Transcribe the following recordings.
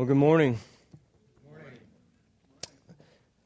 Well, good morning.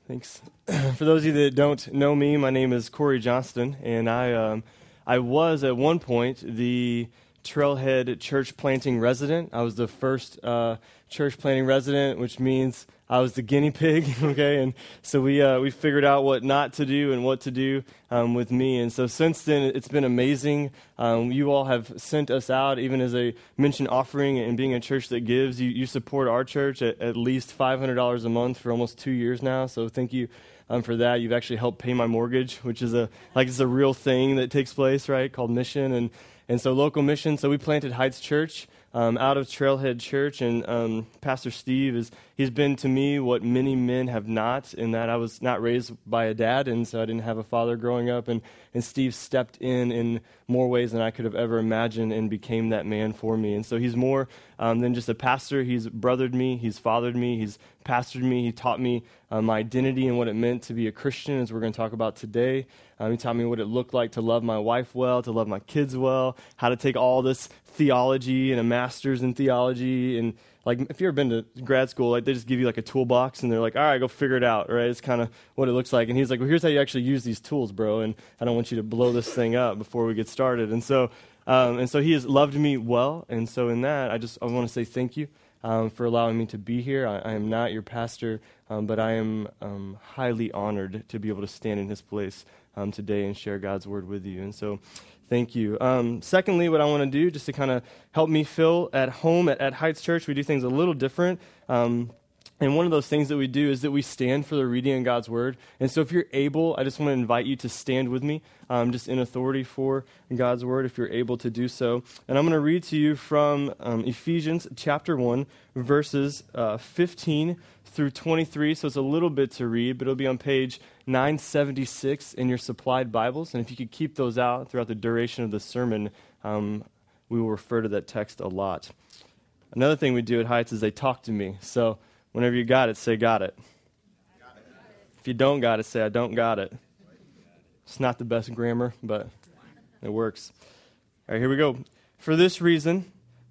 Thanks. For those of you that don't know me, my name is Corey Johnston, and I, um, I was at one point the Trailhead church planting resident. I was the first uh, church planting resident, which means I was the guinea pig, okay? And so we, uh, we figured out what not to do and what to do um, with me. And so since then, it's been amazing. Um, you all have sent us out, even as a mention offering and being a church that gives. You, you support our church at, at least $500 a month for almost two years now. So thank you um, for that. You've actually helped pay my mortgage, which is a, like it's a real thing that takes place, right? Called mission. And, and so local mission. So we planted Heights Church um, out of Trailhead Church, and um, Pastor Steve is he's been to me what many men have not, in that I was not raised by a dad, and so I didn't have a father growing up, and and Steve stepped in in more ways than I could have ever imagined, and became that man for me, and so he's more um, than just a pastor. He's brothered me, he's fathered me, he's pastored me, he taught me uh, my identity and what it meant to be a Christian, as we're going to talk about today. Um, he taught me what it looked like to love my wife well, to love my kids well, how to take all this theology and a master's in theology and like if you've ever been to grad school like they just give you like a toolbox and they're like all right go figure it out right? It's kind of what it looks like. And he's like well here's how you actually use these tools bro and i don't want you to blow this thing up before we get started. And so um, and so he has loved me well. And so in that i just i want to say thank you um, for allowing me to be here. I, I am not your pastor um, but i am um, highly honored to be able to stand in his place um, today and share god's word with you. And so Thank you. Um, secondly, what I want to do, just to kind of help me feel at home at, at, Heights Church, we do things a little different. Um, and one of those things that we do is that we stand for the reading of God's word. And so, if you're able, I just want to invite you to stand with me, um, just in authority for God's word, if you're able to do so. And I'm going to read to you from um, Ephesians chapter 1, verses uh, 15 through 23. So, it's a little bit to read, but it'll be on page 976 in your supplied Bibles. And if you could keep those out throughout the duration of the sermon, um, we will refer to that text a lot. Another thing we do at Heights is they talk to me. So, Whenever you got it, say, got it. got it. If you don't got it, say, I don't got it. It's not the best grammar, but it works. All right, here we go. For this reason,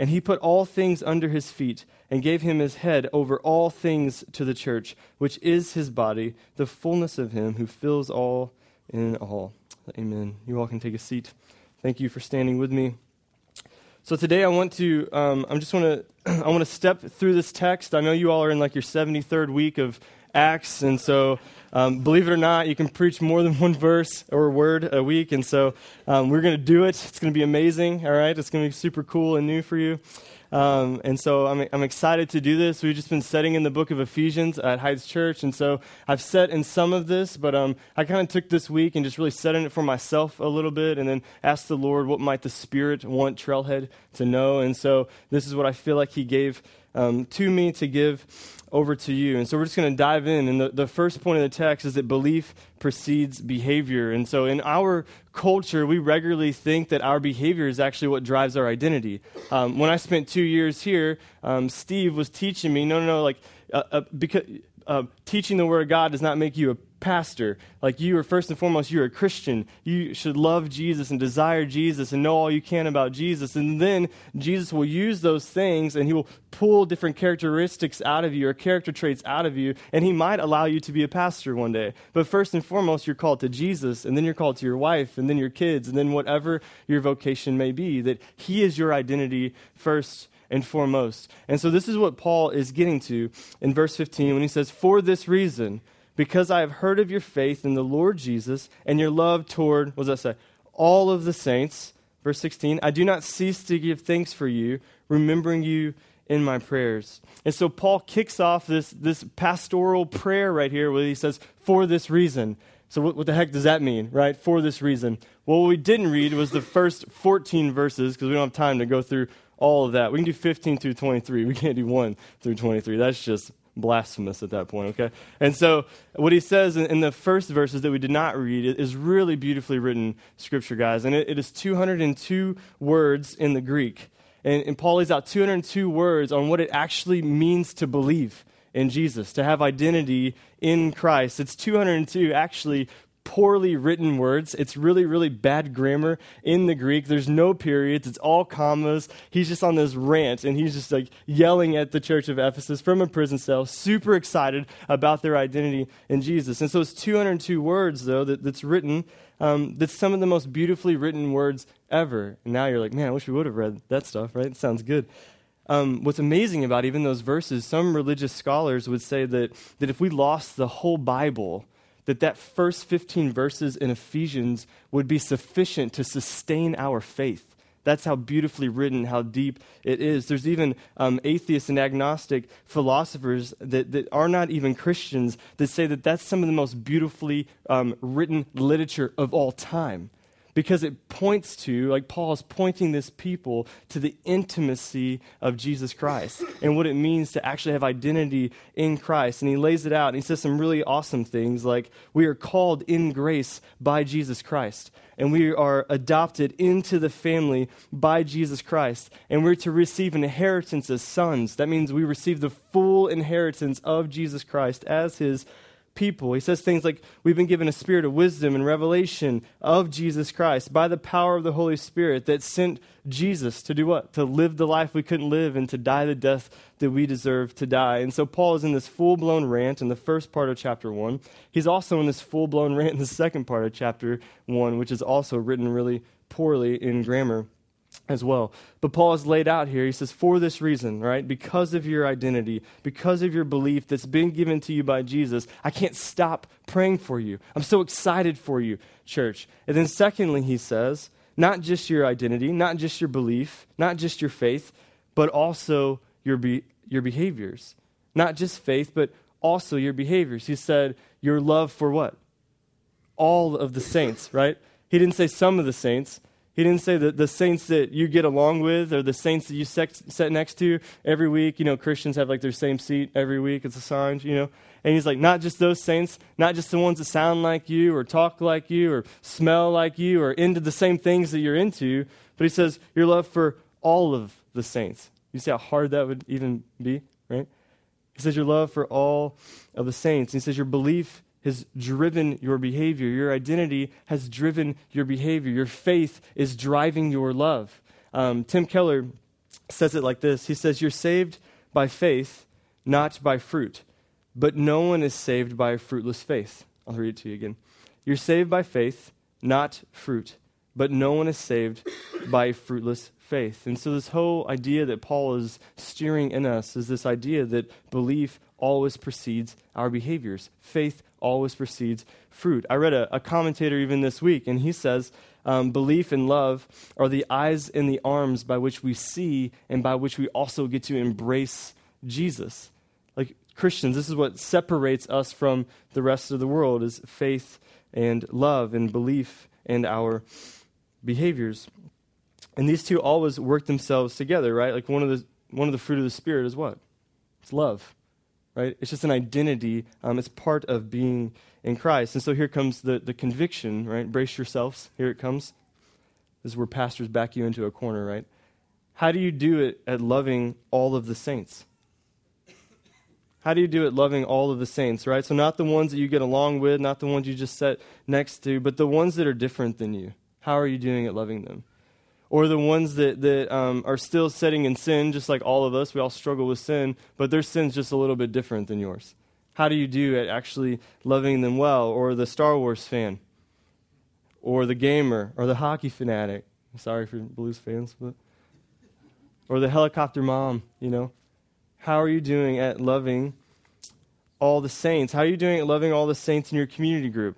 And he put all things under his feet and gave him his head over all things to the church, which is his body, the fullness of him who fills all in all. Amen. You all can take a seat. Thank you for standing with me. So today I want to, um, I'm just want to, I want to step through this text. I know you all are in like your 73rd week of Acts, and so um, believe it or not, you can preach more than one verse or word a week, and so um, we're going to do it. It's going to be amazing, all right? It's going to be super cool and new for you. Um, and so I'm, I'm excited to do this. We've just been studying in the book of Ephesians at Heights Church. And so I've set in some of this, but um, I kind of took this week and just really set in it for myself a little bit and then asked the Lord, what might the Spirit want Trailhead to know? And so this is what I feel like He gave um, to me to give over to you. And so we're just going to dive in. And the, the first point of the text is that belief precedes behavior. And so in our culture, we regularly think that our behavior is actually what drives our identity. Um, when I spent two years here, um, Steve was teaching me no, no, no, like, uh, uh, because. Uh, teaching the word of God does not make you a pastor. Like you are first and foremost, you're a Christian. You should love Jesus and desire Jesus and know all you can about Jesus. And then Jesus will use those things and he will pull different characteristics out of you or character traits out of you. And he might allow you to be a pastor one day. But first and foremost, you're called to Jesus and then you're called to your wife and then your kids and then whatever your vocation may be. That he is your identity first and foremost. And so this is what Paul is getting to in verse 15 when he says, For this reason, because I have heard of your faith in the Lord Jesus and your love toward, what does that say? All of the saints. Verse 16, I do not cease to give thanks for you, remembering you in my prayers. And so Paul kicks off this, this pastoral prayer right here where he says, for this reason. So, what, what the heck does that mean, right? For this reason. Well, what we didn't read was the first 14 verses because we don't have time to go through all of that. We can do 15 through 23. We can't do 1 through 23. That's just blasphemous at that point, okay? And so, what he says in, in the first verses that we did not read is really beautifully written scripture, guys. And it, it is 202 words in the Greek. And, and Paul lays out 202 words on what it actually means to believe in Jesus, to have identity in Christ. It's 202 actually poorly written words. It's really, really bad grammar in the Greek. There's no periods, it's all commas. He's just on this rant and he's just like yelling at the church of Ephesus from a prison cell, super excited about their identity in Jesus. And so it's 202 words, though, that, that's written. Um, that's some of the most beautifully written words ever. And now you're like, man, I wish we would have read that stuff, right? It sounds good. Um, what's amazing about even those verses, some religious scholars would say that, that if we lost the whole Bible, that that first 15 verses in Ephesians would be sufficient to sustain our faith. That's how beautifully written, how deep it is. There's even um, atheists and agnostic philosophers that, that are not even Christians that say that that's some of the most beautifully um, written literature of all time because it points to, like Paul is pointing this people to the intimacy of Jesus Christ and what it means to actually have identity in Christ. And he lays it out and he says some really awesome things like, We are called in grace by Jesus Christ, and we are adopted into the family by Jesus Christ, and we're to receive an inheritance as sons. That means we receive the full inheritance of Jesus Christ as his people. He says things like, We've been given a spirit of wisdom and revelation of Jesus Christ by the power of the Holy Spirit that sent Jesus to do what? To live the life we couldn't live and to die the death that we deserve to die. And so Paul is in this full blown rant in the first part of chapter 1. He's also in this full blown rant in the second part of chapter 1, which is also written really poorly in grammar as well. But Paul has laid out here, he says, for this reason, right? Because of your identity, because of your belief that's been given to you by Jesus, I can't stop praying for you. I'm so excited for you, church. And then, secondly, he says, not just your identity, not just your belief, not just your faith, but also your, be- your behaviors. Not just faith, but also your behaviors. He said, your love for what? All of the saints, right? He didn't say some of the saints. He didn't say that the saints that you get along with or the saints that you sit next to every week. You know, Christians have like their same seat every week. It's assigned, you know. And he's like, not just those saints, not just the ones that sound like you or talk like you or smell like you or into the same things that you're into, but he says, your love for all of the saints. You see how hard that would even be, right? He says, your love for all of the saints. He says, your belief has driven your behavior. Your identity has driven your behavior. Your faith is driving your love. Um, Tim Keller says it like this He says, You're saved by faith, not by fruit. But no one is saved by a fruitless faith. I'll read it to you again. You're saved by faith, not fruit. But no one is saved by fruitless faith. And so, this whole idea that Paul is steering in us is this idea that belief always precedes our behaviors. Faith always precedes fruit. I read a, a commentator even this week, and he says um, belief and love are the eyes and the arms by which we see and by which we also get to embrace Jesus. Like Christians, this is what separates us from the rest of the world is faith and love and belief and our behaviors. And these two always work themselves together, right? Like one of the one of the fruit of the spirit is what? It's love right? It's just an identity. Um, it's part of being in Christ. And so here comes the, the conviction, right? Brace yourselves. Here it comes. This is where pastors back you into a corner, right? How do you do it at loving all of the saints? How do you do it loving all of the saints, right? So, not the ones that you get along with, not the ones you just sit next to, but the ones that are different than you. How are you doing at loving them? Or the ones that, that um, are still sitting in sin, just like all of us. We all struggle with sin, but their sin's just a little bit different than yours. How do you do at actually loving them well? Or the Star Wars fan, or the gamer, or the hockey fanatic. Sorry for Blues fans, but or the helicopter mom. You know, how are you doing at loving all the saints? How are you doing at loving all the saints in your community group?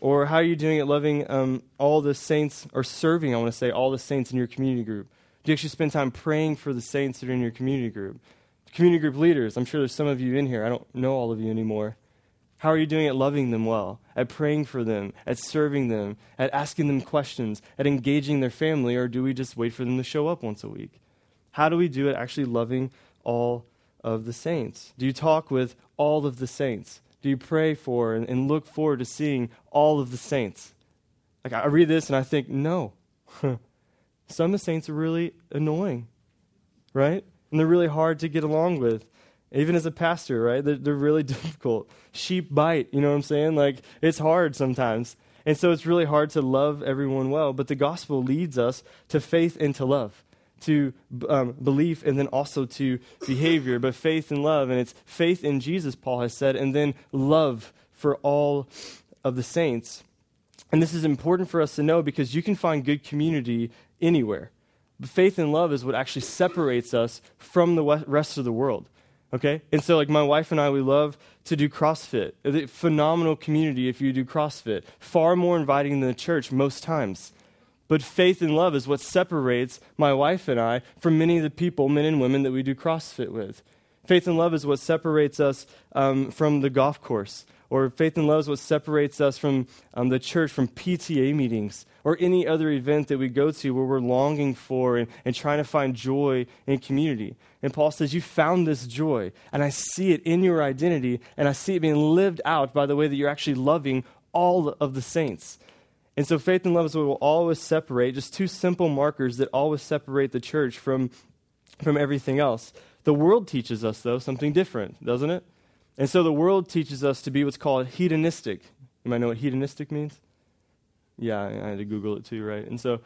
Or how are you doing at loving um, all the saints, or serving, I want to say, all the saints in your community group? Do you actually spend time praying for the saints that are in your community group? Community group leaders, I'm sure there's some of you in here. I don't know all of you anymore. How are you doing at loving them well, at praying for them, at serving them, at asking them questions, at engaging their family, or do we just wait for them to show up once a week? How do we do it actually loving all of the saints? Do you talk with all of the saints? Do you pray for and, and look forward to seeing all of the saints? Like, I read this and I think, no. Some of the saints are really annoying, right? And they're really hard to get along with even as a pastor, right? They're, they're really difficult. Sheep bite, you know what I'm saying? Like, it's hard sometimes. And so it's really hard to love everyone well. But the gospel leads us to faith and to love, to um, belief and then also to behavior. But faith and love, and it's faith in Jesus, Paul has said, and then love for all of the saints. And this is important for us to know because you can find good community anywhere. But faith and love is what actually separates us from the rest of the world. Okay? And so, like, my wife and I, we love to do CrossFit. Phenomenal community if you do CrossFit. Far more inviting than the church most times. But faith and love is what separates my wife and I from many of the people, men and women, that we do CrossFit with. Faith and love is what separates us um, from the golf course. Or faith and love is what separates us from um, the church, from PTA meetings, or any other event that we go to where we're longing for and, and trying to find joy in community. And Paul says, You found this joy, and I see it in your identity, and I see it being lived out by the way that you're actually loving all of the saints. And so faith and love is what will always separate, just two simple markers that always separate the church from, from everything else. The world teaches us, though, something different, doesn't it? And so the world teaches us to be what's called hedonistic. You might know what hedonistic means? Yeah, I had to Google it too, right? And so,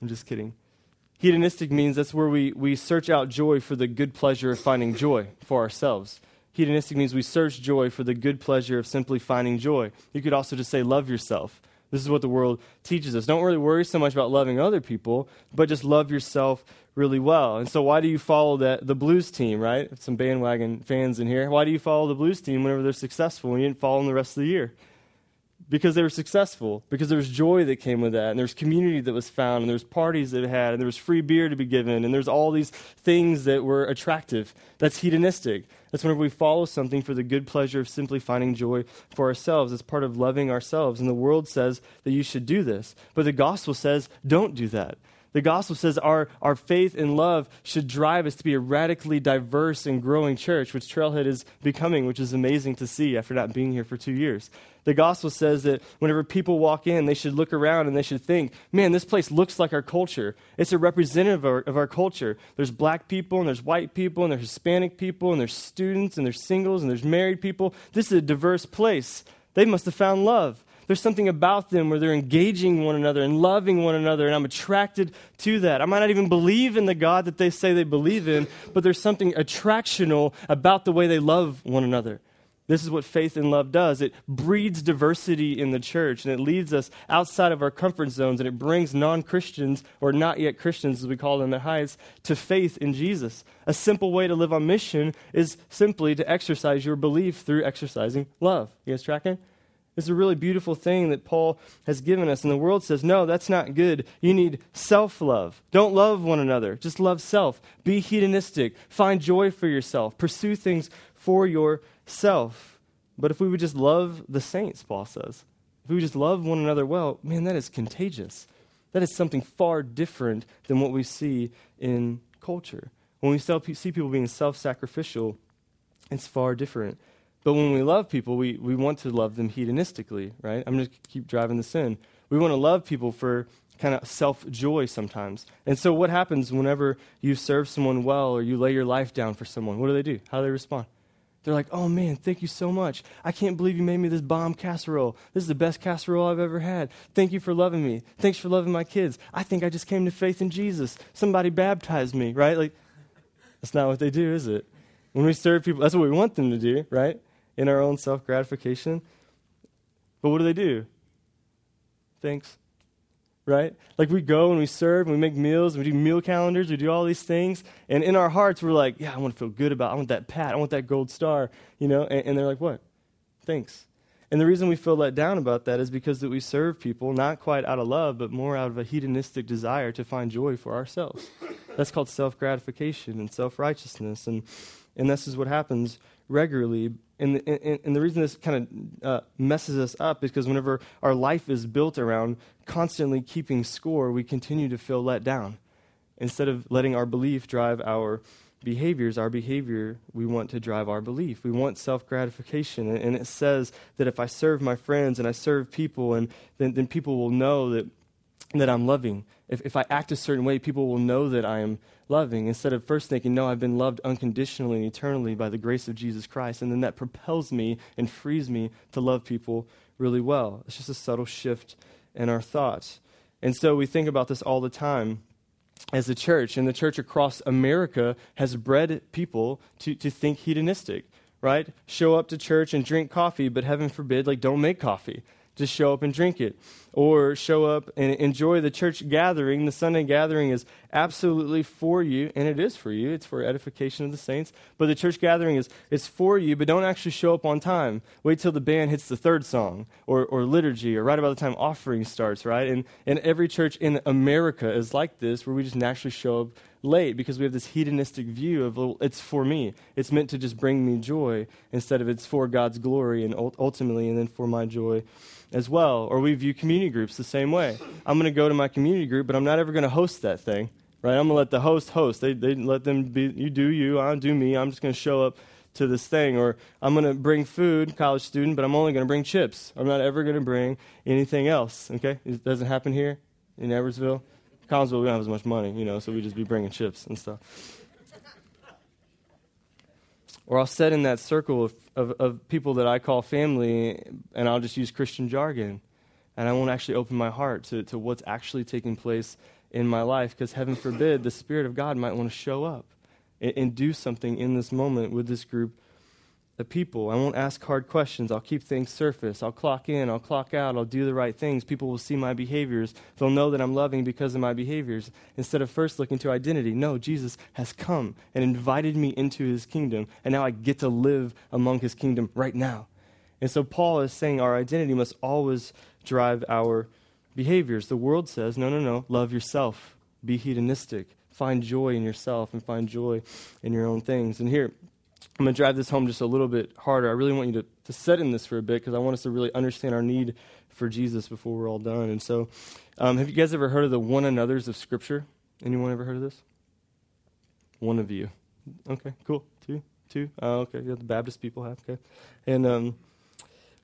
I'm just kidding. Hedonistic means that's where we, we search out joy for the good pleasure of finding joy for ourselves. Hedonistic means we search joy for the good pleasure of simply finding joy. You could also just say, love yourself. This is what the world teaches us. Don't really worry so much about loving other people, but just love yourself really well. And so, why do you follow the, the blues team, right? Some bandwagon fans in here. Why do you follow the blues team whenever they're successful and you didn't follow them the rest of the year? Because they were successful, because there was joy that came with that, and there's community that was found, and there's parties that had, and there was free beer to be given, and there's all these things that were attractive. That's hedonistic. That's whenever we follow something for the good pleasure of simply finding joy for ourselves. It's part of loving ourselves. And the world says that you should do this. But the gospel says, don't do that. The gospel says our, our faith and love should drive us to be a radically diverse and growing church, which Trailhead is becoming, which is amazing to see after not being here for two years. The gospel says that whenever people walk in, they should look around and they should think, man, this place looks like our culture. It's a representative of our, of our culture. There's black people, and there's white people, and there's Hispanic people, and there's students, and there's singles, and there's married people. This is a diverse place. They must have found love there's something about them where they're engaging one another and loving one another, and I'm attracted to that. I might not even believe in the God that they say they believe in, but there's something attractional about the way they love one another. This is what faith and love does. It breeds diversity in the church, and it leads us outside of our comfort zones, and it brings non Christians, or not yet Christians as we call them at Heights, to faith in Jesus. A simple way to live on mission is simply to exercise your belief through exercising love. You guys tracking? It's a really beautiful thing that Paul has given us. And the world says, no, that's not good. You need self love. Don't love one another, just love self. Be hedonistic. Find joy for yourself. Pursue things for yourself. But if we would just love the saints, Paul says, if we would just love one another well, man, that is contagious. That is something far different than what we see in culture. When we see people being self sacrificial, it's far different. But when we love people, we, we want to love them hedonistically, right? I'm going to keep driving this in. We want to love people for kind of self joy sometimes. And so, what happens whenever you serve someone well or you lay your life down for someone? What do they do? How do they respond? They're like, oh man, thank you so much. I can't believe you made me this bomb casserole. This is the best casserole I've ever had. Thank you for loving me. Thanks for loving my kids. I think I just came to faith in Jesus. Somebody baptized me, right? Like, that's not what they do, is it? When we serve people, that's what we want them to do, right? In our own self gratification. But what do they do? Thanks. Right? Like we go and we serve and we make meals and we do meal calendars, we do all these things. And in our hearts, we're like, yeah, I want to feel good about it. I want that pat. I want that gold star. You know? And, and they're like, what? Thanks. And the reason we feel let down about that is because that we serve people not quite out of love, but more out of a hedonistic desire to find joy for ourselves. That's called self gratification and self righteousness. And, and this is what happens regularly. And the, and, and the reason this kind of uh, messes us up is because whenever our life is built around constantly keeping score, we continue to feel let down instead of letting our belief drive our behaviors, our behavior, we want to drive our belief. We want self gratification. And, it says that if I serve my friends and I serve people, and then, then people will know that, that I'm loving. If, if I act a certain way, people will know that I am loving. Instead of first thinking, no, I've been loved unconditionally and eternally by the grace of Jesus Christ. And then that propels me and frees me to love people really well. It's just a subtle shift in our thoughts. And so we think about this all the time as a church, and the church across America has bred people to, to think hedonistic, right? Show up to church and drink coffee, but heaven forbid, like, don't make coffee. Just show up and drink it. Or show up and enjoy the church gathering. The Sunday gathering is absolutely for you, and it is for you. It's for edification of the saints. But the church gathering is, is for you, but don't actually show up on time. Wait till the band hits the third song or, or liturgy or right about the time offering starts, right? And, and every church in America is like this, where we just naturally show up late because we have this hedonistic view of well, it's for me. It's meant to just bring me joy instead of it's for God's glory and ultimately and then for my joy as well. Or we view community groups the same way. I'm going to go to my community group, but I'm not ever going to host that thing. Right? I'm going to let the host host. They, they let them be, you do you, I do me. I'm just going to show up to this thing. Or I'm going to bring food, college student, but I'm only going to bring chips. I'm not ever going to bring anything else. Okay? It doesn't happen here in Edwardsville. Collinsville, we don't have as much money, you know, so we just be bringing chips and stuff. or I'll sit in that circle of, of, of, people that I call family, and I'll just use Christian jargon. And I won't actually open my heart to, to what's actually taking place in my life, because heaven forbid, the Spirit of God might want to show up and, and do something in this moment with this group of people. I won't ask hard questions. I'll keep things surface. I'll clock in. I'll clock out. I'll do the right things. People will see my behaviors. They'll know that I'm loving because of my behaviors. Instead of first looking to identity, no, Jesus has come and invited me into his kingdom, and now I get to live among his kingdom right now. And so Paul is saying our identity must always drive our behaviors. The world says, no, no, no, love yourself, be hedonistic, find joy in yourself, and find joy in your own things. And here, I'm going to drive this home just a little bit harder. I really want you to, to set in this for a bit because I want us to really understand our need for Jesus before we're all done. And so, um, have you guys ever heard of the one another's of Scripture? Anyone ever heard of this? One of you. Okay, cool. Two, two. Uh, okay, yeah, the Baptist people have. Okay, and um,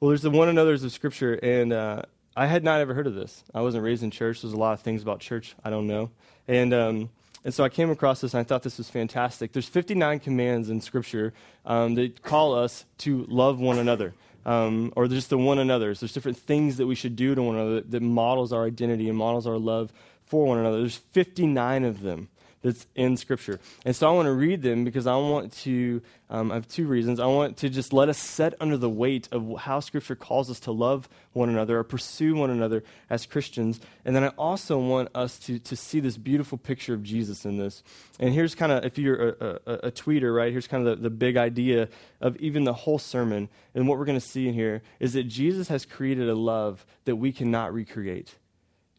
well, there's the one another's of Scripture, and uh, I had not ever heard of this. I wasn't raised in church. There's a lot of things about church I don't know, and um, and so I came across this and I thought this was fantastic. There's 59 commands in Scripture um, that call us to love one another. Um, or just the one another's. There's different things that we should do to one another that, that models our identity and models our love for one another. There's 59 of them that's in Scripture. And so I want to read them because I want to, um, I have two reasons. I want to just let us set under the weight of how Scripture calls us to love one another or pursue one another as Christians. And then I also want us to, to see this beautiful picture of Jesus in this. And here's kind of, if you're a, a, a, tweeter, right, here's kind of the, the big idea of even the whole sermon. And what we're going to see in here is that Jesus has created a love that we cannot recreate.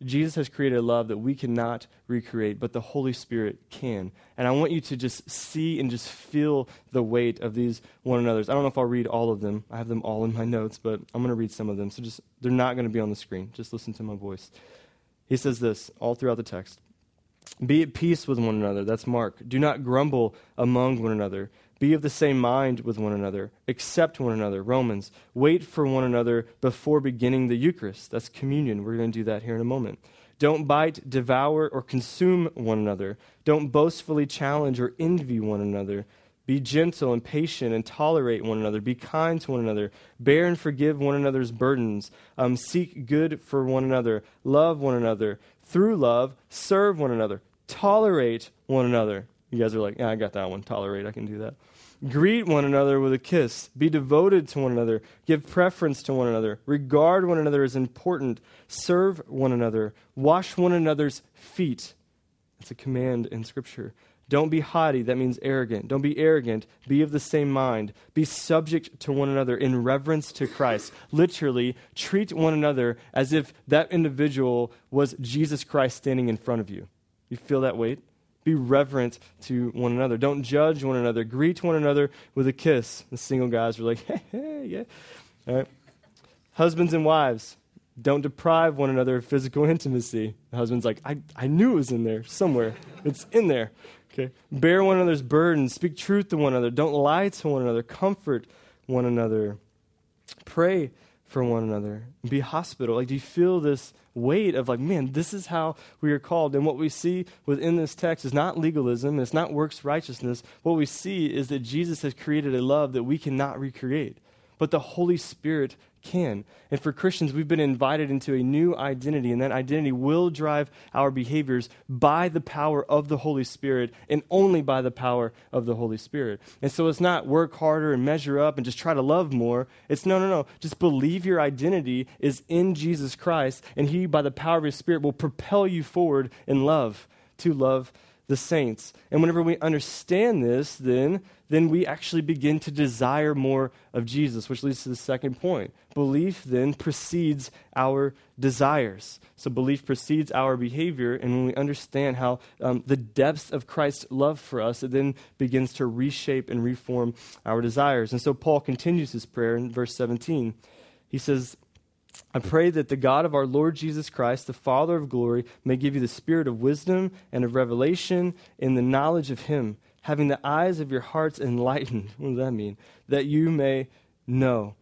Jesus has created a love that we cannot recreate, but the Holy Spirit can. And I want you to just see and just feel the weight of these one another's. I don't know if I'll read all of them. I have them all in my notes, but I'm going to read some of them. So just they're not going to be on the screen. Just listen to my voice. He says this all throughout the text. Be at peace with one another. That's Mark. Do not grumble among one another. Be of the same mind with one another. Accept one another. Romans. Wait for one another before beginning the Eucharist. That's communion. We're going to do that here in a moment. Don't bite, devour, or consume one another. Don't boastfully challenge or envy one another. Be gentle and patient and tolerate one another. Be kind to one another. Bear and forgive one another's burdens. Um, seek good for one another. Love one another. Through love, serve one another. Tolerate one another. You guys are like, yeah, I got that one. Tolerate, I can do that. Greet one another with a kiss. Be devoted to one another. Give preference to one another. Regard one another as important. Serve one another. Wash one another's feet. It's a command in Scripture. Don't be haughty, that means arrogant. Don't be arrogant, be of the same mind. Be subject to one another in reverence to Christ. Literally, treat one another as if that individual was Jesus Christ standing in front of you. You feel that weight? Be reverent to one another. Don't judge one another. Greet one another with a kiss. The single guys were like, hey, hey, yeah. All right. Husbands and wives, don't deprive one another of physical intimacy. The husband's like, I, I knew it was in there somewhere. It's in there. Okay. Bear one another's burdens. Speak truth to one another. Don't lie to one another. Comfort one another. Pray for one another. Be hospitable. Like, do you feel this weight of like, man, this is how we are called? And what we see within this text is not legalism. It's not works righteousness. What we see is that Jesus has created a love that we cannot recreate. But the Holy Spirit can. And for Christians, we've been invited into a new identity, and that identity will drive our behaviors by the power of the Holy Spirit and only by the power of the Holy Spirit. And so it's not work harder and measure up and just try to love more. It's no, no, no. Just believe your identity is in Jesus Christ, and He, by the power of His Spirit, will propel you forward in love to love the saints. And whenever we understand this, then, then we actually begin to desire more of Jesus, which leads to the second point. Belief then precedes our desires. So belief precedes our behavior, and when we understand how um, the depths of Christ's love for us, it then begins to reshape and reform our desires. And so Paul continues his prayer in verse 17. He says, I pray that the God of our Lord Jesus Christ, the Father of glory, may give you the spirit of wisdom and of revelation in the knowledge of Him, having the eyes of your hearts enlightened. What does that mean? That you may know.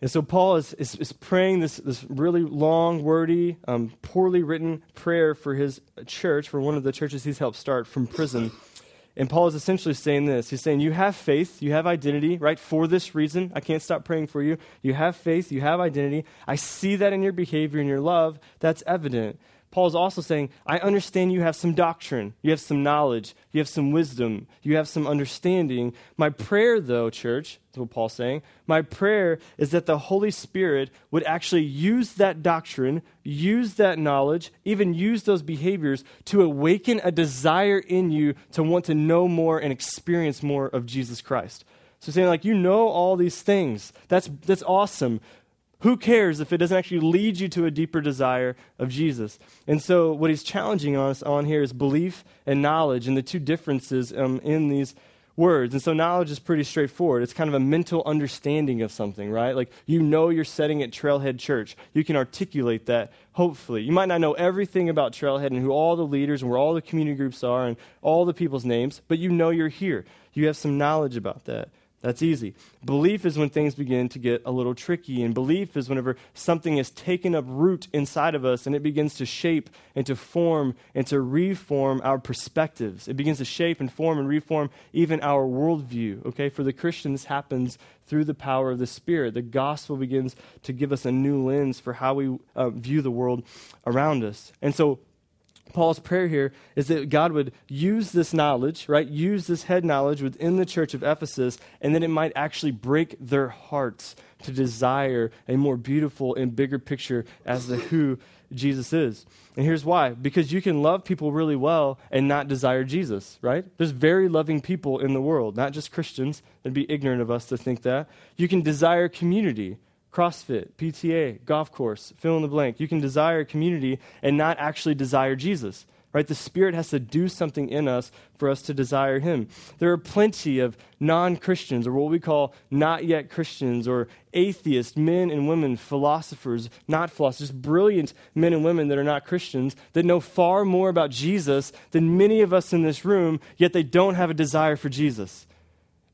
And so Paul is, is, is praying this, this really long, wordy, um, poorly written prayer for his church, for one of the churches he's helped start from prison. And Paul is essentially saying this. He's saying, You have faith, you have identity, right? For this reason, I can't stop praying for you. You have faith, you have identity. I see that in your behavior and your love. That's evident. Paul is also saying, I understand you have some doctrine, you have some knowledge, you have some wisdom, you have some understanding. My prayer, though, church, is what Paul's saying, my prayer is that the Holy Spirit would actually use that doctrine, use that knowledge, even use those behaviors to awaken a desire in you to want to know more and experience more of Jesus Christ. So saying like you know all these things. That's that's awesome. Who cares if it doesn't actually lead you to a deeper desire of Jesus? And so, what he's challenging us on here is belief and knowledge and the two differences um, in these words. And so, knowledge is pretty straightforward. It's kind of a mental understanding of something, right? Like, you know you're setting at Trailhead Church. You can articulate that, hopefully. You might not know everything about Trailhead and who all the leaders and where all the community groups are and all the people's names, but you know you're here. You have some knowledge about that. That's easy. Belief is when things begin to get a little tricky. And belief is whenever something has taken up root inside of us and it begins to shape and to form and to reform our perspectives. It begins to shape and form and reform even our worldview. Okay? For the Christian, this happens through the power of the Spirit. The gospel begins to give us a new lens for how we uh, view the world around us. And so Paul's prayer here is that God would use this knowledge, right? Use this head knowledge within the church of Ephesus, and that it might actually break their hearts to desire a more beautiful and bigger picture as to who Jesus is. And here's why because you can love people really well and not desire Jesus, right? There's very loving people in the world, not just Christians. It'd be ignorant of us to think that. You can desire community, CrossFit, PTA, golf course, fill in the blank. You can desire community and not actually desire Jesus. Right? The Spirit has to do something in us for us to desire Him. There are plenty of non Christians, or what we call not yet Christians, or atheists, men and women, philosophers, not philosophers, brilliant men and women that are not Christians, that know far more about Jesus than many of us in this room, yet they don't have a desire for Jesus.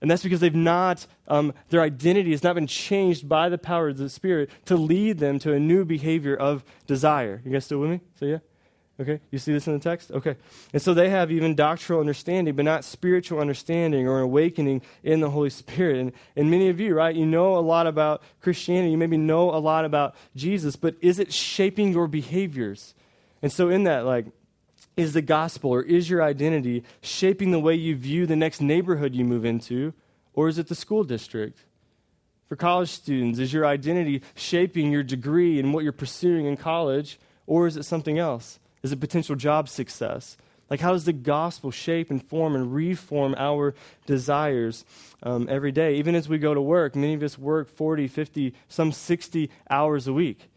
And that's because they've not, um, their identity has not been changed by the power of the Spirit to lead them to a new behavior of desire. You guys still with me? So, yeah? Okay? You see this in the text? Okay. And so they have even doctrinal understanding, but not spiritual understanding or an awakening in the Holy Spirit. And, and many of you, right, you know a lot about Christianity. You maybe know a lot about Jesus, but is it shaping your behaviors? And so, in that, like, is the gospel or is your identity shaping the way you view the next neighborhood you move into, or is it the school district? For college students, is your identity shaping your degree and what you're pursuing in college, or is it something else? Is it potential job success? Like, how does the gospel shape and form and reform our desires um, every day? Even as we go to work, many of us work 40, 50, some 60 hours a week.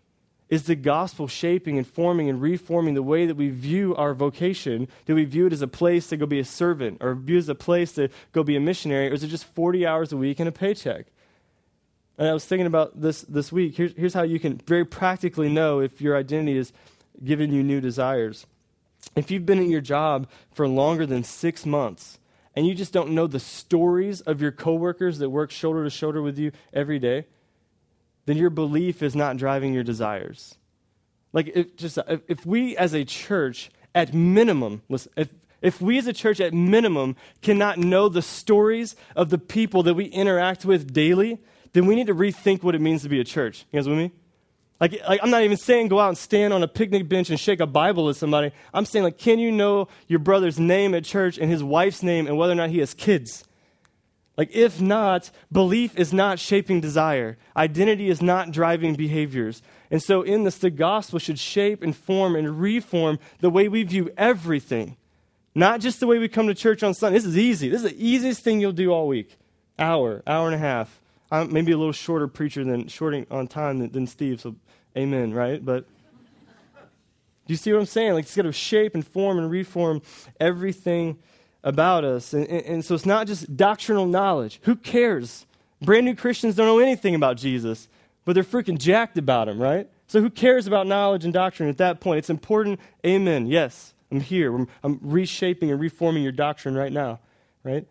Is the gospel shaping and forming and reforming the way that we view our vocation? Do we view it as a place to go be a servant or view it as a place to go be a missionary? Or is it just 40 hours a week and a paycheck? And I was thinking about this this week. Here's, here's how you can very practically know if your identity is giving you new desires. If you've been at your job for longer than six months and you just don't know the stories of your coworkers that work shoulder to shoulder with you every day, then your belief is not driving your desires. Like, if, just if, if we as a church, at minimum, listen, if, if we as a church, at minimum, cannot know the stories of the people that we interact with daily, then we need to rethink what it means to be a church. You guys with me? Like, like, I'm not even saying go out and stand on a picnic bench and shake a Bible with somebody. I'm saying, like, can you know your brother's name at church and his wife's name and whether or not he has kids? Like, if not, belief is not shaping desire. Identity is not driving behaviors. And so, in this, the gospel should shape and form and reform the way we view everything. Not just the way we come to church on Sunday. This is easy. This is the easiest thing you'll do all week. Hour, hour and a half. I'm maybe a little shorter preacher than shorting on time than, than Steve, so amen, right? But do you see what I'm saying? Like it's got to shape and form and reform everything about us. And, and, and, so it's not just doctrinal knowledge. Who cares? Brand new Christians don't know anything about Jesus, but they're freaking jacked about him, right? So who cares about knowledge and doctrine at that point? It's important. Amen. Yes, I'm here. I'm, I'm reshaping and reforming your doctrine right now, right?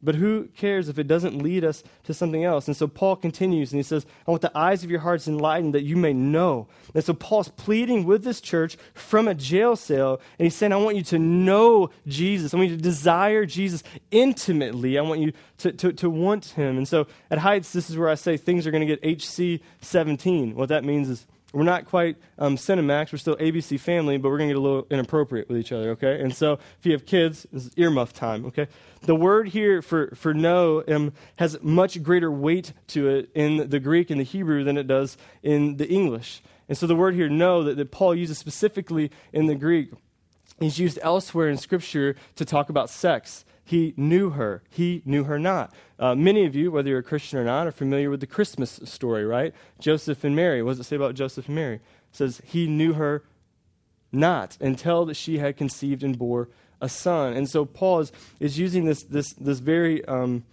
But who cares if it doesn't lead us to something else? And so Paul continues and he says, I want the eyes of your hearts enlightened that you may know. And so Paul's pleading with this church from a jail cell. And he's saying, I want you to know Jesus. I want you to desire Jesus intimately. I want you to, to, to want him. And so at Heights, this is where I say things are going to get NC 17. What that means is we're not quite um, Cinemax. We're still ABC family, but we're going to get a little inappropriate with each other, okay? And so if you have kids, this it's earmuff time, okay? The word here for, for know um, has much greater weight to it in the Greek and the Hebrew than it does in the English. And so the word here, know, that, that Paul uses specifically in the Greek, is used elsewhere in Scripture to talk about sex. He knew her. He knew her not. Uh, many of you, whether you're a Christian or not, are familiar with the Christmas story, right? Joseph and Mary. What does it say about Joseph and Mary? It says, He knew her not until that she had conceived and bore a son. And so Paul is, is using this, this, this very um,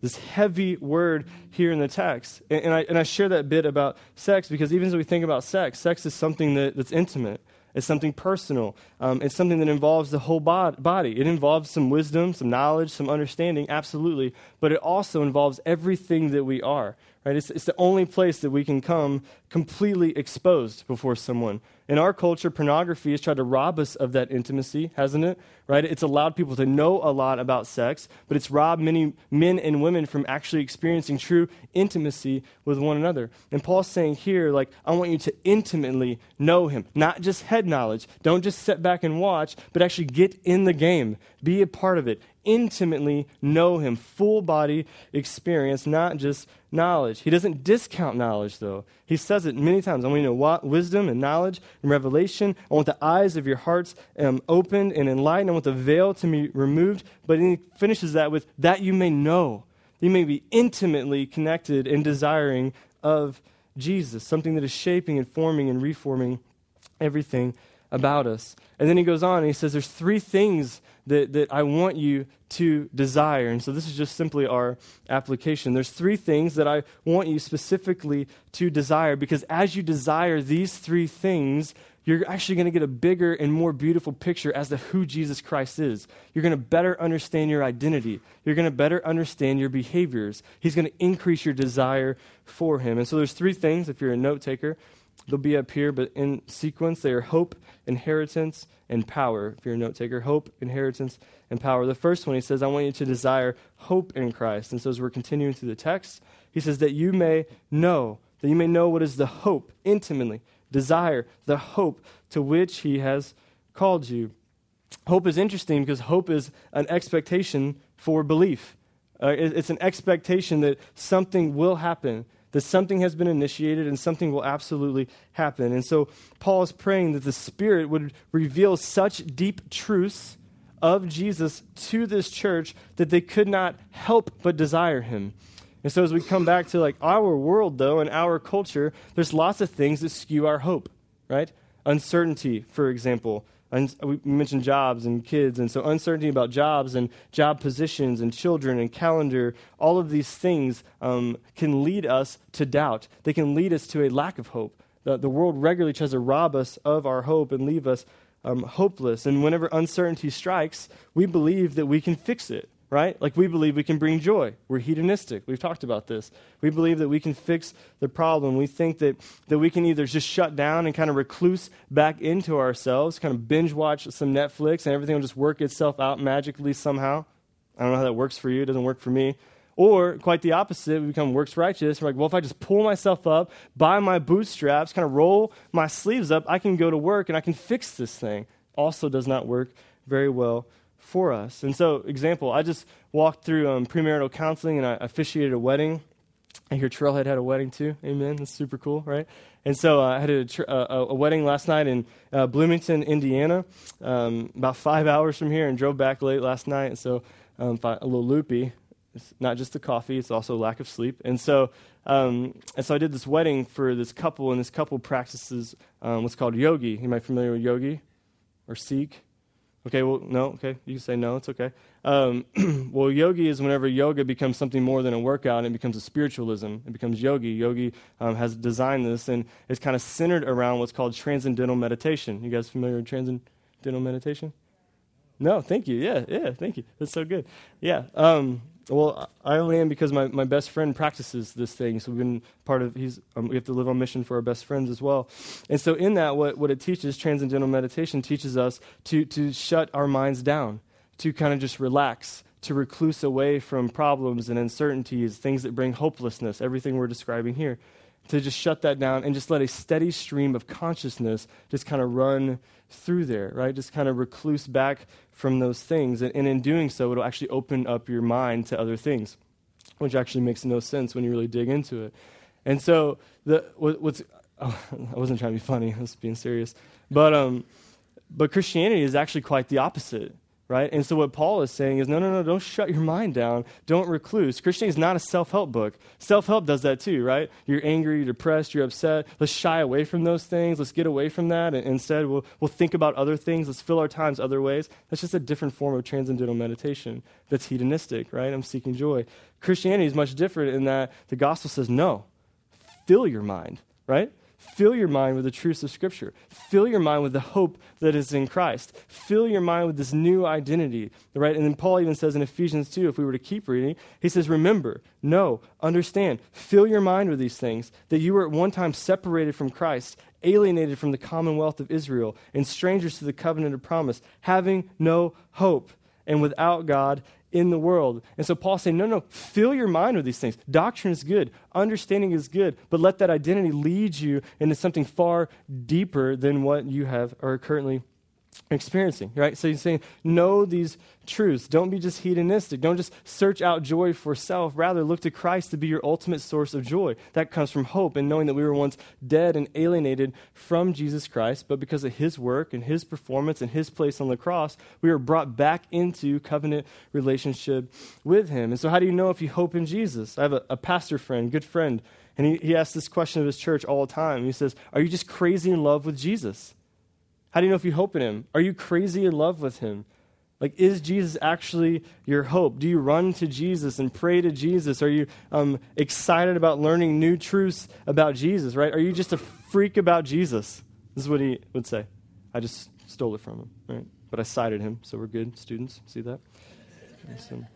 this heavy word here in the text. And, and, I, and I share that bit about sex because even as we think about sex, sex is something that, that's intimate. It's something personal. Um, it's something that involves the whole bod- body. It involves some wisdom, some knowledge, some understanding, absolutely. But it also involves everything that we are. Right? It's, it's the only place that we can come completely exposed before someone. In our culture, pornography has tried to rob us of that intimacy, hasn't it? Right? It's allowed people to know a lot about sex, but it's robbed many men and women from actually experiencing true intimacy with one another. And Paul's saying here, like, I want you to intimately know him, not just head knowledge. Don't just sit back and watch, but actually get in the game, be a part of it, intimately know him, full body experience, not just knowledge. He doesn't discount knowledge, though. He says it many times. I want you to know wisdom and knowledge and revelation. I want the eyes of your hearts um, opened and enlightened. I want the veil to be removed. But he finishes that with that you may know. You may be intimately connected and desiring of Jesus, something that is shaping and forming and reforming everything about us. And then he goes on and he says, There's three things that, that I want you to desire. And so this is just simply our application. There's three things that I want you specifically to desire because as you desire these three things, you're actually going to get a bigger and more beautiful picture as to who Jesus Christ is. You're going to better understand your identity. You're going to better understand your behaviors. He's going to increase your desire for him. And so there's three things if you're a note taker. They'll be up here, but in sequence, they are hope, inheritance, and power. If you're a note taker, hope, inheritance, and power. The first one, he says, I want you to desire hope in Christ. And so as we're continuing through the text, he says that you may know, that you may know what is the hope intimately, desire the hope to which he has called you. Hope is interesting because hope is an expectation for belief. Uh, it, it's an expectation that something will happen, that something has been initiated and something will absolutely happen. And so Paul is praying that the Spirit would reveal such deep truths of Jesus to this church that they could not help but desire him. And so as we come back to like our world though and our culture, there's lots of things that skew our hope, right? Uncertainty, for example. We mentioned jobs and kids, and so uncertainty about jobs and job positions and children and calendar, all of these things um, can lead us to doubt. They can lead us to a lack of hope. The, the world regularly tries to rob us of our hope and leave us um, hopeless. And whenever uncertainty strikes, we believe that we can fix it right? Like we believe we can bring joy. We're hedonistic. We've talked about this. We believe that we can fix the problem. We think that, that we can either just shut down and kind of recluse back into ourselves, kind of binge watch some Netflix, and everything will just work itself out magically somehow. I don't know how that works for you. It doesn't work for me. Or, quite the opposite, we become works righteous. We're like, well, if I just pull myself up, buy my bootstraps, kind of roll my sleeves up, I can go to work and I can fix this thing. Also, does not work very well for us. And so, example, I just walked through um, premarital counseling and I officiated a wedding. I hear Trailhead had a wedding too. Amen. That's super cool, right? And so uh, I had a, tr- uh, a, wedding last night in uh, Bloomington, Indiana, um, about five hours from here, and drove back late last night. And So um, a little loopy. It's not just the coffee; it's also lack of sleep. And so, um, and so I did this wedding for this couple, and this couple practices um, what's called yogi. You might familiar with yogi or Sikh? Okay, well, no, okay. You can say no, it's okay. Um, well, yogi is whenever yoga becomes something more than a workout and it becomes a spiritualism. It becomes yogi. Yogi um, has designed this and it's kind of centered around what's called transcendental meditation. You guys familiar with transcendental meditation? No, thank you. Yeah, yeah, thank you. That's so good. Yeah. Um, well, I only am because my, my best friend practices this thing. So we've been part of, he's, um, we have to live on mission for our best friends as well. And so in that, what, what it teaches, transcendental meditation teaches us to, to shut our minds down, to kind of just relax, to recluse away from problems and uncertainties, things that bring hopelessness, everything we're describing here. To just shut that down and just let a steady stream of consciousness just kind of run through there, right? Just kind of recluse back from those things. And, and in doing so, it'll actually open up your mind to other things, which actually makes no sense when you really dig into it. And so, the, what, what's, oh, I wasn't trying to be funny, I was being serious. But, um, but Christianity is actually quite the opposite right? And so what Paul is saying is no, no, no, don't shut your mind down. Don't recluse. Christianity is not a self help book. Self help does that too, right? You're angry, you're depressed, you're upset. Let's shy away from those things. Let's get away from that. And instead, we'll, we'll think about other things. Let's fill our times other ways. That's just a different form of transcendental meditation that's hedonistic, right? I'm seeking joy. Christianity is much different in that the gospel says no, fill your mind, right? Fill your mind with the truths of Scripture. Fill your mind with the hope that is in Christ. Fill your mind with this new identity, right? And then Paul even says in Ephesians 2, if we were to keep reading, he says, Remember, know, understand, fill your mind with these things, that you were at one time separated from Christ, alienated from the commonwealth of Israel, and strangers to the covenant of promise, having no hope, and without God in the world. And so Paul's saying, no, no, fill your mind with these things. Doctrine is good, understanding is good, but let that identity lead you into something far deeper than what you have are currently experiencing, right? So he's saying, know these truths. Don't be just hedonistic. Don't just search out joy for self. Rather, look to Christ to be your ultimate source of joy. That comes from hope and knowing that we were once dead and alienated from Jesus Christ, but because of his work and his performance and his place on the cross, we were brought back into covenant relationship with him. And so, how do you know if you hope in Jesus? I have a, a pastor friend, good friend, and he, he asks this question of his church all the time. He says, Are you just crazy in love with Jesus? How do you know if you hope in him? Are you crazy in love with him? Like, is Jesus actually your hope? Do you run to Jesus and pray to Jesus? Are you um, excited about learning new truths about Jesus, right? Are you just a freak about Jesus? This is what he would say. I just stole it from him, right? But I cited him, so we're good, students. See that? Awesome.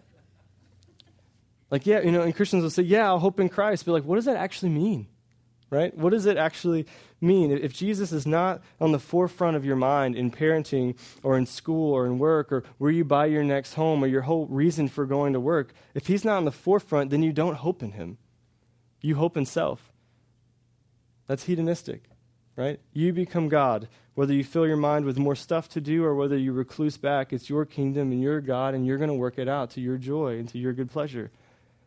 Like, yeah, you know, and Christians will say, yeah, I'll hope in Christ. But, like, what does that actually mean? right? What does it actually mean? If Jesus is not on the forefront of your mind in parenting or in school or in work or where you buy your next home or your whole reason for going to work, if he's not on the forefront, then you don't hope in him. You hope in self. That's hedonistic, right? You become God. Whether you fill your mind with more stuff to do or whether you recluse back, it's your kingdom and you're God and you're going to work it out to your joy and to your good pleasure.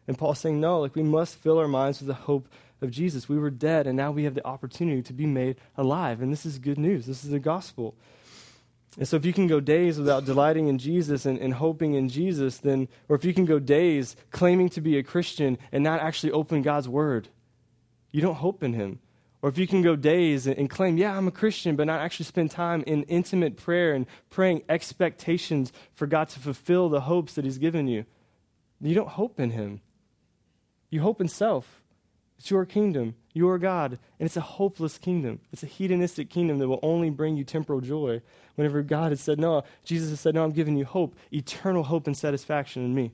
And Paul's saying, no, like we must fill our minds with the hope of Jesus. We were dead, and now we have the opportunity to be made alive. And this is good news. This is the gospel. And so, if you can go days without delighting in Jesus and, and hoping in Jesus, then, or if you can go days claiming to be a Christian and not actually open God's Word, you don't hope in Him. Or if you can go days and, and claim, yeah, I'm a Christian, but not actually spend time in intimate prayer and praying expectations for God to fulfill the hopes that He's given you, you don't hope in Him. You hope in self. It's your kingdom, your God, and it's a hopeless kingdom. It's a hedonistic kingdom that will only bring you temporal joy. Whenever God has said, No, Jesus has said, No, I'm giving you hope, eternal hope and satisfaction in me.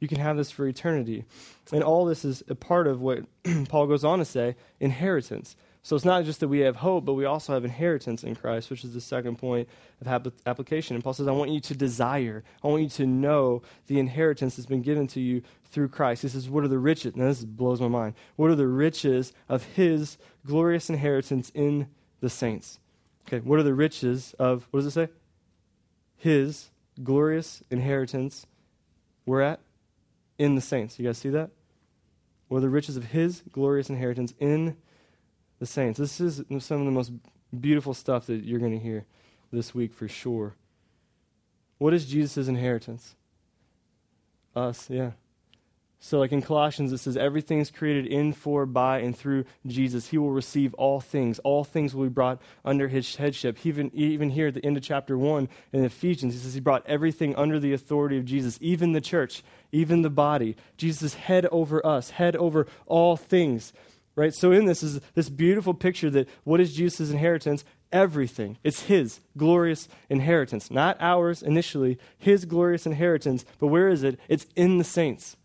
You can have this for eternity. And all this is a part of what Paul goes on to say inheritance. So it's not just that we have hope, but we also have inheritance in Christ, which is the second point of application. And Paul says, I want you to desire, I want you to know the inheritance that's been given to you through Christ. He says, What are the riches? Now, this blows my mind. What are the riches of his glorious inheritance in the saints? Okay, what are the riches of, what does it say? His glorious inheritance. We're at? In the saints. You guys see that? What are the riches of his glorious inheritance in the saints? This is some of the most beautiful stuff that you're going to hear this week for sure. What is Jesus' inheritance? Us, yeah. So, like in Colossians, it says, everything is created in, for, by, and through Jesus. He will receive all things. All things will be brought under his headship. Even, even here at the end of chapter 1 in Ephesians, he says he brought everything under the authority of Jesus, even the church, even the body. Jesus is head over us, head over all things. Right? So, in this is this beautiful picture that what is Jesus' inheritance? Everything. It's his glorious inheritance. Not ours initially, his glorious inheritance. But where is it? It's in the saints.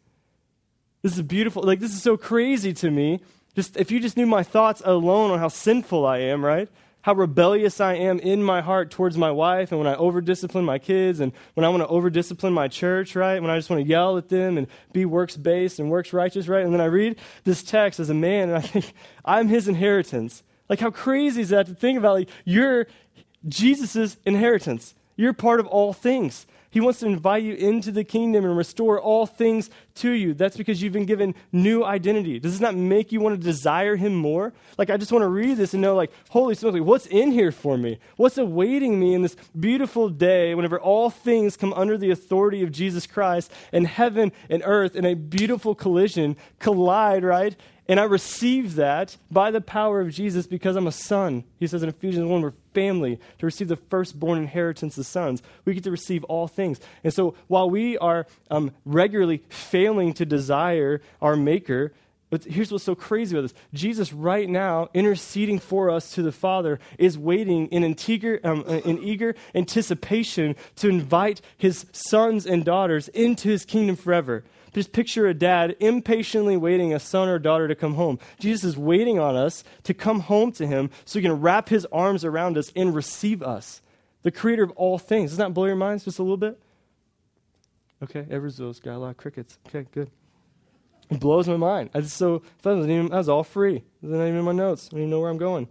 This is beautiful. Like, this is so crazy to me. Just if you just knew my thoughts alone on how sinful I am, right? How rebellious I am in my heart towards my wife, and when I over discipline my kids, and when I want to over discipline my church, right? When I just want to yell at them and be works based and works righteous, right? And then I read this text as a man, and I think, I'm his inheritance. Like, how crazy is that to think about? Like, you're Jesus' inheritance. You're part of all things. He wants to invite you into the kingdom and restore all things to you. That's because you've been given new identity. Does this not make you want to desire Him more? Like, I just want to read this and know, like, holy smokes, what's in here for me? What's awaiting me in this beautiful day whenever all things come under the authority of Jesus Christ and heaven and earth in a beautiful collision collide, right? And I receive that by the power of Jesus because I'm a son. He says in Ephesians 1, we're family to receive the firstborn inheritance of sons. We get to receive all things. And so while we are um, regularly failing to desire our Maker, but here's what's so crazy about this Jesus, right now, interceding for us to the Father, is waiting in, um, in eager anticipation to invite his sons and daughters into his kingdom forever. Just picture a dad impatiently waiting a son or daughter to come home. Jesus is waiting on us to come home to him so he can wrap his arms around us and receive us. The creator of all things. Doesn't that blow your minds just a little bit? Okay, Everzo's got a lot of crickets. Okay, good. It blows my mind. I just so that was, that was all free. It's not even in my notes. I don't even know where I'm going.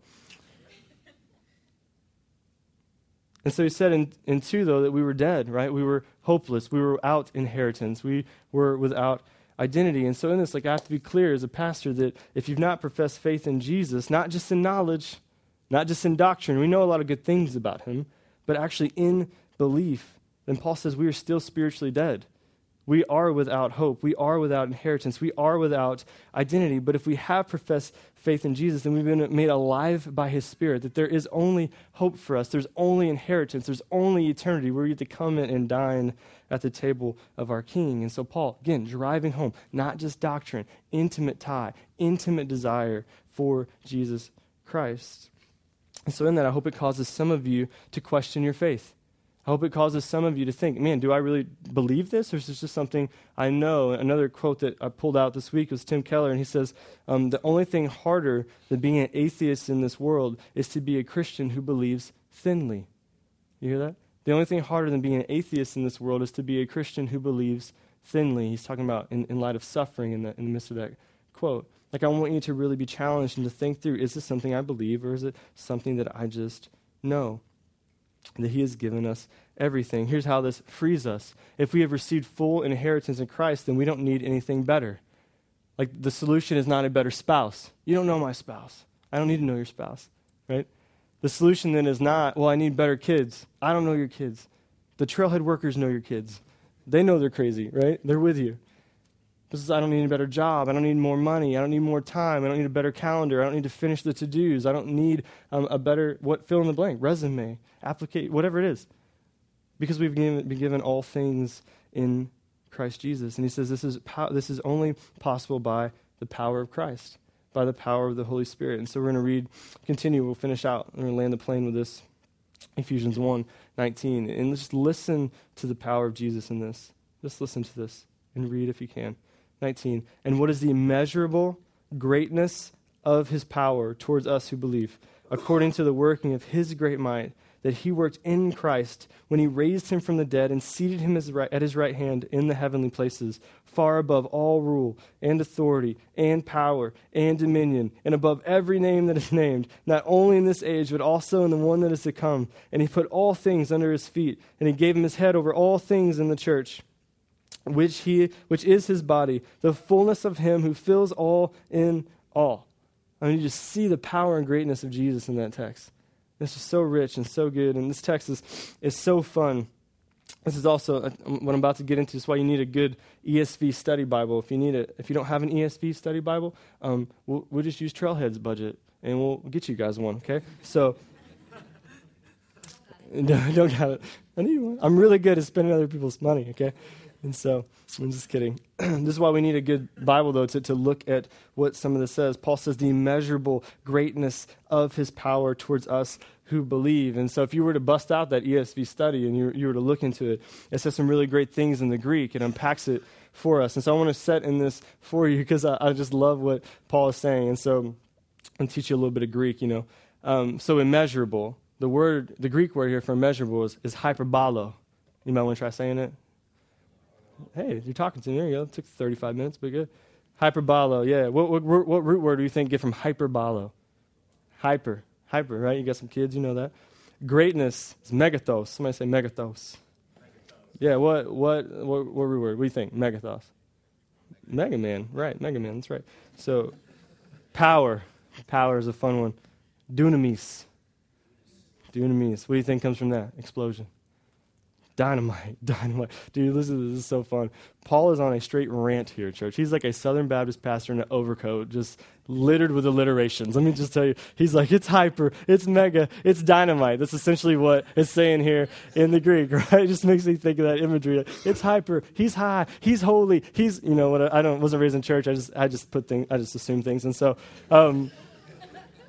And so he said in, in 2, though, that we were dead, right? We were hopeless. We were without inheritance. We were without identity. And so in this, like, I have to be clear as a pastor that if you've not professed faith in Jesus, not just in knowledge, not just in doctrine, we know a lot of good things about him, but actually in belief, then Paul says we are still spiritually dead. We are without hope. We are without inheritance. We are without identity. But if we have professed faith in Jesus, then we've been made alive by his Spirit, that there is only hope for us. There's only inheritance. There's only eternity where we get to come in and dine at the table of our King. And so, Paul, again, driving home, not just doctrine, intimate tie, intimate desire for Jesus Christ. And so, in that, I hope it causes some of you to question your faith. I hope it causes some of you to think, man, do I really believe this? Or is this just something I know? Another quote that I pulled out this week was Tim Keller, and he says, um, The only thing harder than being an atheist in this world is to be a Christian who believes thinly. You hear that? The only thing harder than being an atheist in this world is to be a Christian who believes thinly. He's talking about in, in light of suffering in the, in the midst of that quote. Like, I want you to really be challenged and to think through is this something I believe, or is it something that I just know? That He has given us everything. Here's how this frees us. If we have received full inheritance in Christ, then we don't need anything better. Like the solution is not a better spouse. You don't know my spouse. I don't need to know your spouse, right? The solution then is not, well, I need better kids. I don't know your kids. The trailhead workers know your kids. They know they're crazy, right? They're with you. This is, I don't need a better job. I don't need more money. I don't need more time. I don't need a better calendar. I don't need to finish the to dos. I don't need um, a better, what, fill in the blank, resume, applicate, whatever it is. Because we've been given all things in Christ Jesus. And he says this is, po- this is only possible by the power of Christ, by the power of the Holy Spirit. And so we're going to read, continue, we'll finish out. We're going to land the plane with this Ephesians 1 19. And just listen to the power of Jesus in this. Just listen to this and read if you can. 19. And what is the immeasurable greatness of his power towards us who believe, according to the working of his great might? that he worked in Christ when he raised him from the dead and seated him at his right hand in the heavenly places, far above all rule and authority and power and dominion, and above every name that is named, not only in this age, but also in the one that is to come. And he put all things under his feet, and he gave him his head over all things in the church. Which, he, which is his body, the fullness of him who fills all in all. I mean, you just see the power and greatness of Jesus in that text. This is so rich and so good, and this text is, is so fun. This is also a, what I'm about to get into. Is why you need a good ESV study Bible. If you need it, if you don't have an ESV study Bible, um, we'll, we'll just use Trailhead's budget, and we'll get you guys one. Okay, so don't, don't got it. I need one. I'm really good at spending other people's money. Okay, and so I'm just kidding. this is why we need a good Bible, though, to, to look at what some of this says. Paul says the immeasurable greatness of his power towards us who believe. And so if you were to bust out that ESV study and you, you were to look into it, it says some really great things in the Greek. It unpacks it for us. And so I want to set in this for you because I, I just love what Paul is saying. And so I'll teach you a little bit of Greek, you know. Um, so immeasurable, the word, the Greek word here for immeasurable is, is hyperbolo. You might want to try saying it. Hey, you're talking to me. There you go. It took 35 minutes, but good. Hyperbolo, yeah. What, what, what root word do you think get from hyperbolo? Hyper, hyper, right? You got some kids, you know that. Greatness is megathos. Somebody say megathos. megathos. Yeah, what, what, what, what root word? What do you think? Megathos. Mega Man, right? Mega Man, that's right. So, power. Power is a fun one. Dunamis. Dunamis. What do you think comes from that? Explosion. Dynamite, dynamite. Dude, listen, this is so fun. Paul is on a straight rant here, church. He's like a Southern Baptist pastor in an overcoat, just littered with alliterations. Let me just tell you, he's like, it's hyper, it's mega, it's dynamite. That's essentially what it's saying here in the Greek, right? It just makes me think of that imagery. It's hyper, he's high, he's holy, he's, you know, what I don't, wasn't raised in church. I just, I just put things, I just assume things. And so, um,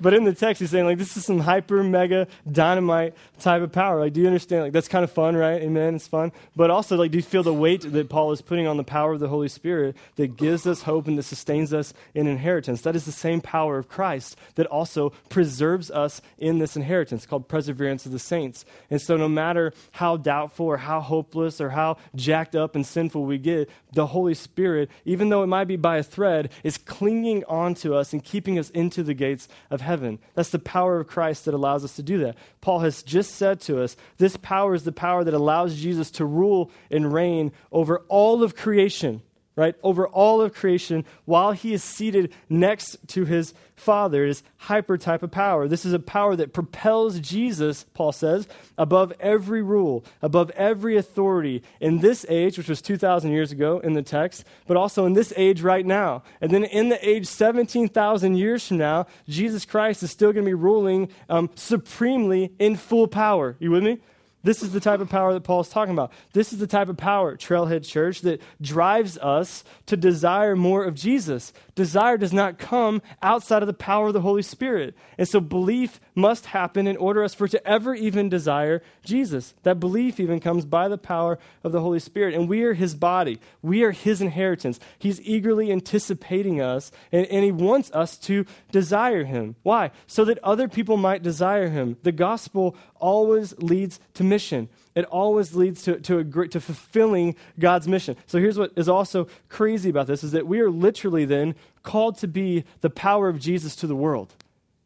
but in the text, he's saying, like, this is some hyper, mega, dynamite type of power. Like, do you understand? Like, that's kind of fun, right? Amen. It's fun. But also, like, do you feel the weight that Paul is putting on the power of the Holy Spirit that gives us hope and that sustains us in inheritance? That is the same power of Christ that also preserves us in this inheritance called perseverance of the saints. And so, no matter how doubtful or how hopeless or how jacked up and sinful we get, the Holy Spirit, even though it might be by a thread, is clinging onto us and keeping us into the gates of heaven. That's the power of Christ that allows us to do that. Paul has just said to us this power is the power that allows Jesus to rule and reign over all of creation right, over all of creation while he is seated next to his Father. It is hyper type of power. This is a power that propels Jesus, Paul says, above every rule, above every authority in this age, which was 2,000 years ago in the text, but also in this age right now. And then in the age 17,000 years from now, Jesus Christ is still going to be ruling um, supremely in full power. You with me? This is the type of power that Paul is talking about. This is the type of power, Trailhead Church, that drives us to desire more of Jesus. Desire does not come outside of the power of the Holy Spirit. And so belief must happen in order us for to ever even desire Jesus. That belief even comes by the power of the Holy Spirit. And we are his body. We are his inheritance. He's eagerly anticipating us, and, and he wants us to desire him. Why? So that other people might desire him. The gospel always leads to mission. It always leads to, to, a, to fulfilling God's mission. So here's what is also crazy about this is that we are literally then called to be the power of Jesus to the world.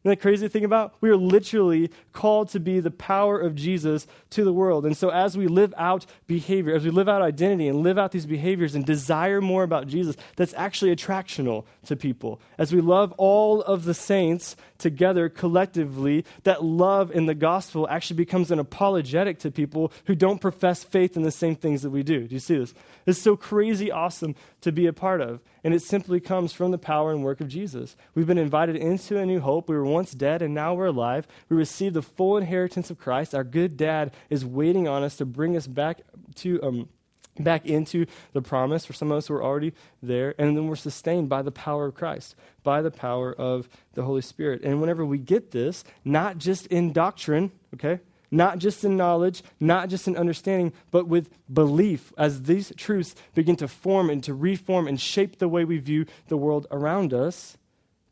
Isn't that crazy to think about? We are literally called to be the power of Jesus to the world. And so, as we live out behavior, as we live out identity and live out these behaviors and desire more about Jesus, that's actually attractional to people. As we love all of the saints together collectively, that love in the gospel actually becomes an apologetic to people who don't profess faith in the same things that we do. Do you see this? It's so crazy awesome to be a part of. And it simply comes from the power and work of Jesus. We've been invited into a new hope. We were once dead and now we're alive. We received the full inheritance of Christ. Our good dad is waiting on us to bring us back to. Um, back into the promise for some of us who are already there and then we're sustained by the power of christ by the power of the holy spirit and whenever we get this not just in doctrine okay not just in knowledge, not just in understanding, but with belief as these truths begin to form and to reform and shape the way we view the world around us,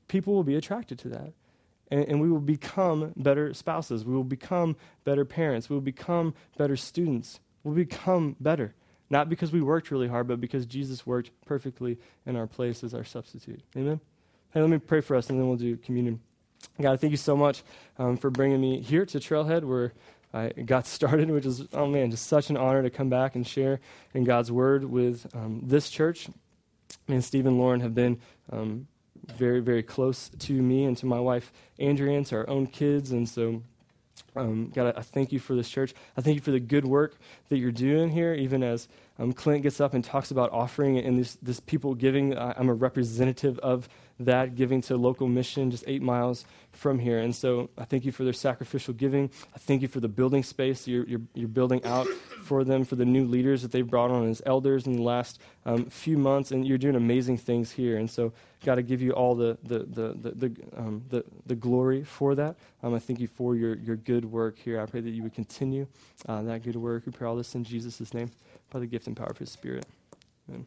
people will be attracted to that. And, and we will become better spouses. We will become better parents. We will become better students. We'll become better. Not because we worked really hard, but because Jesus worked perfectly in our place as our substitute. Amen? Hey, let me pray for us and then we'll do communion. God, thank you so much um, for bringing me here to Trailhead where I got started, which is, oh man, just such an honor to come back and share in God's Word with um, this church. Me and Steve and Lauren have been um, very, very close to me and to my wife, Andrea, and to our own kids. And so, um, God, I thank you for this church. I thank you for the good work that you're doing here, even as um, Clint gets up and talks about offering and this, this people giving. I'm a representative of that, giving to local mission just eight miles from here. And so I thank you for their sacrificial giving. I thank you for the building space you're, you're, you're building out for them, for the new leaders that they've brought on as elders in the last um, few months. And you're doing amazing things here. And so, got to give you all the, the, the, the, the, um, the, the, glory for that. Um, I thank you for your, your good work here. I pray that you would continue uh, that good work. We pray all this in Jesus' name by the gift and power of his Spirit. Amen.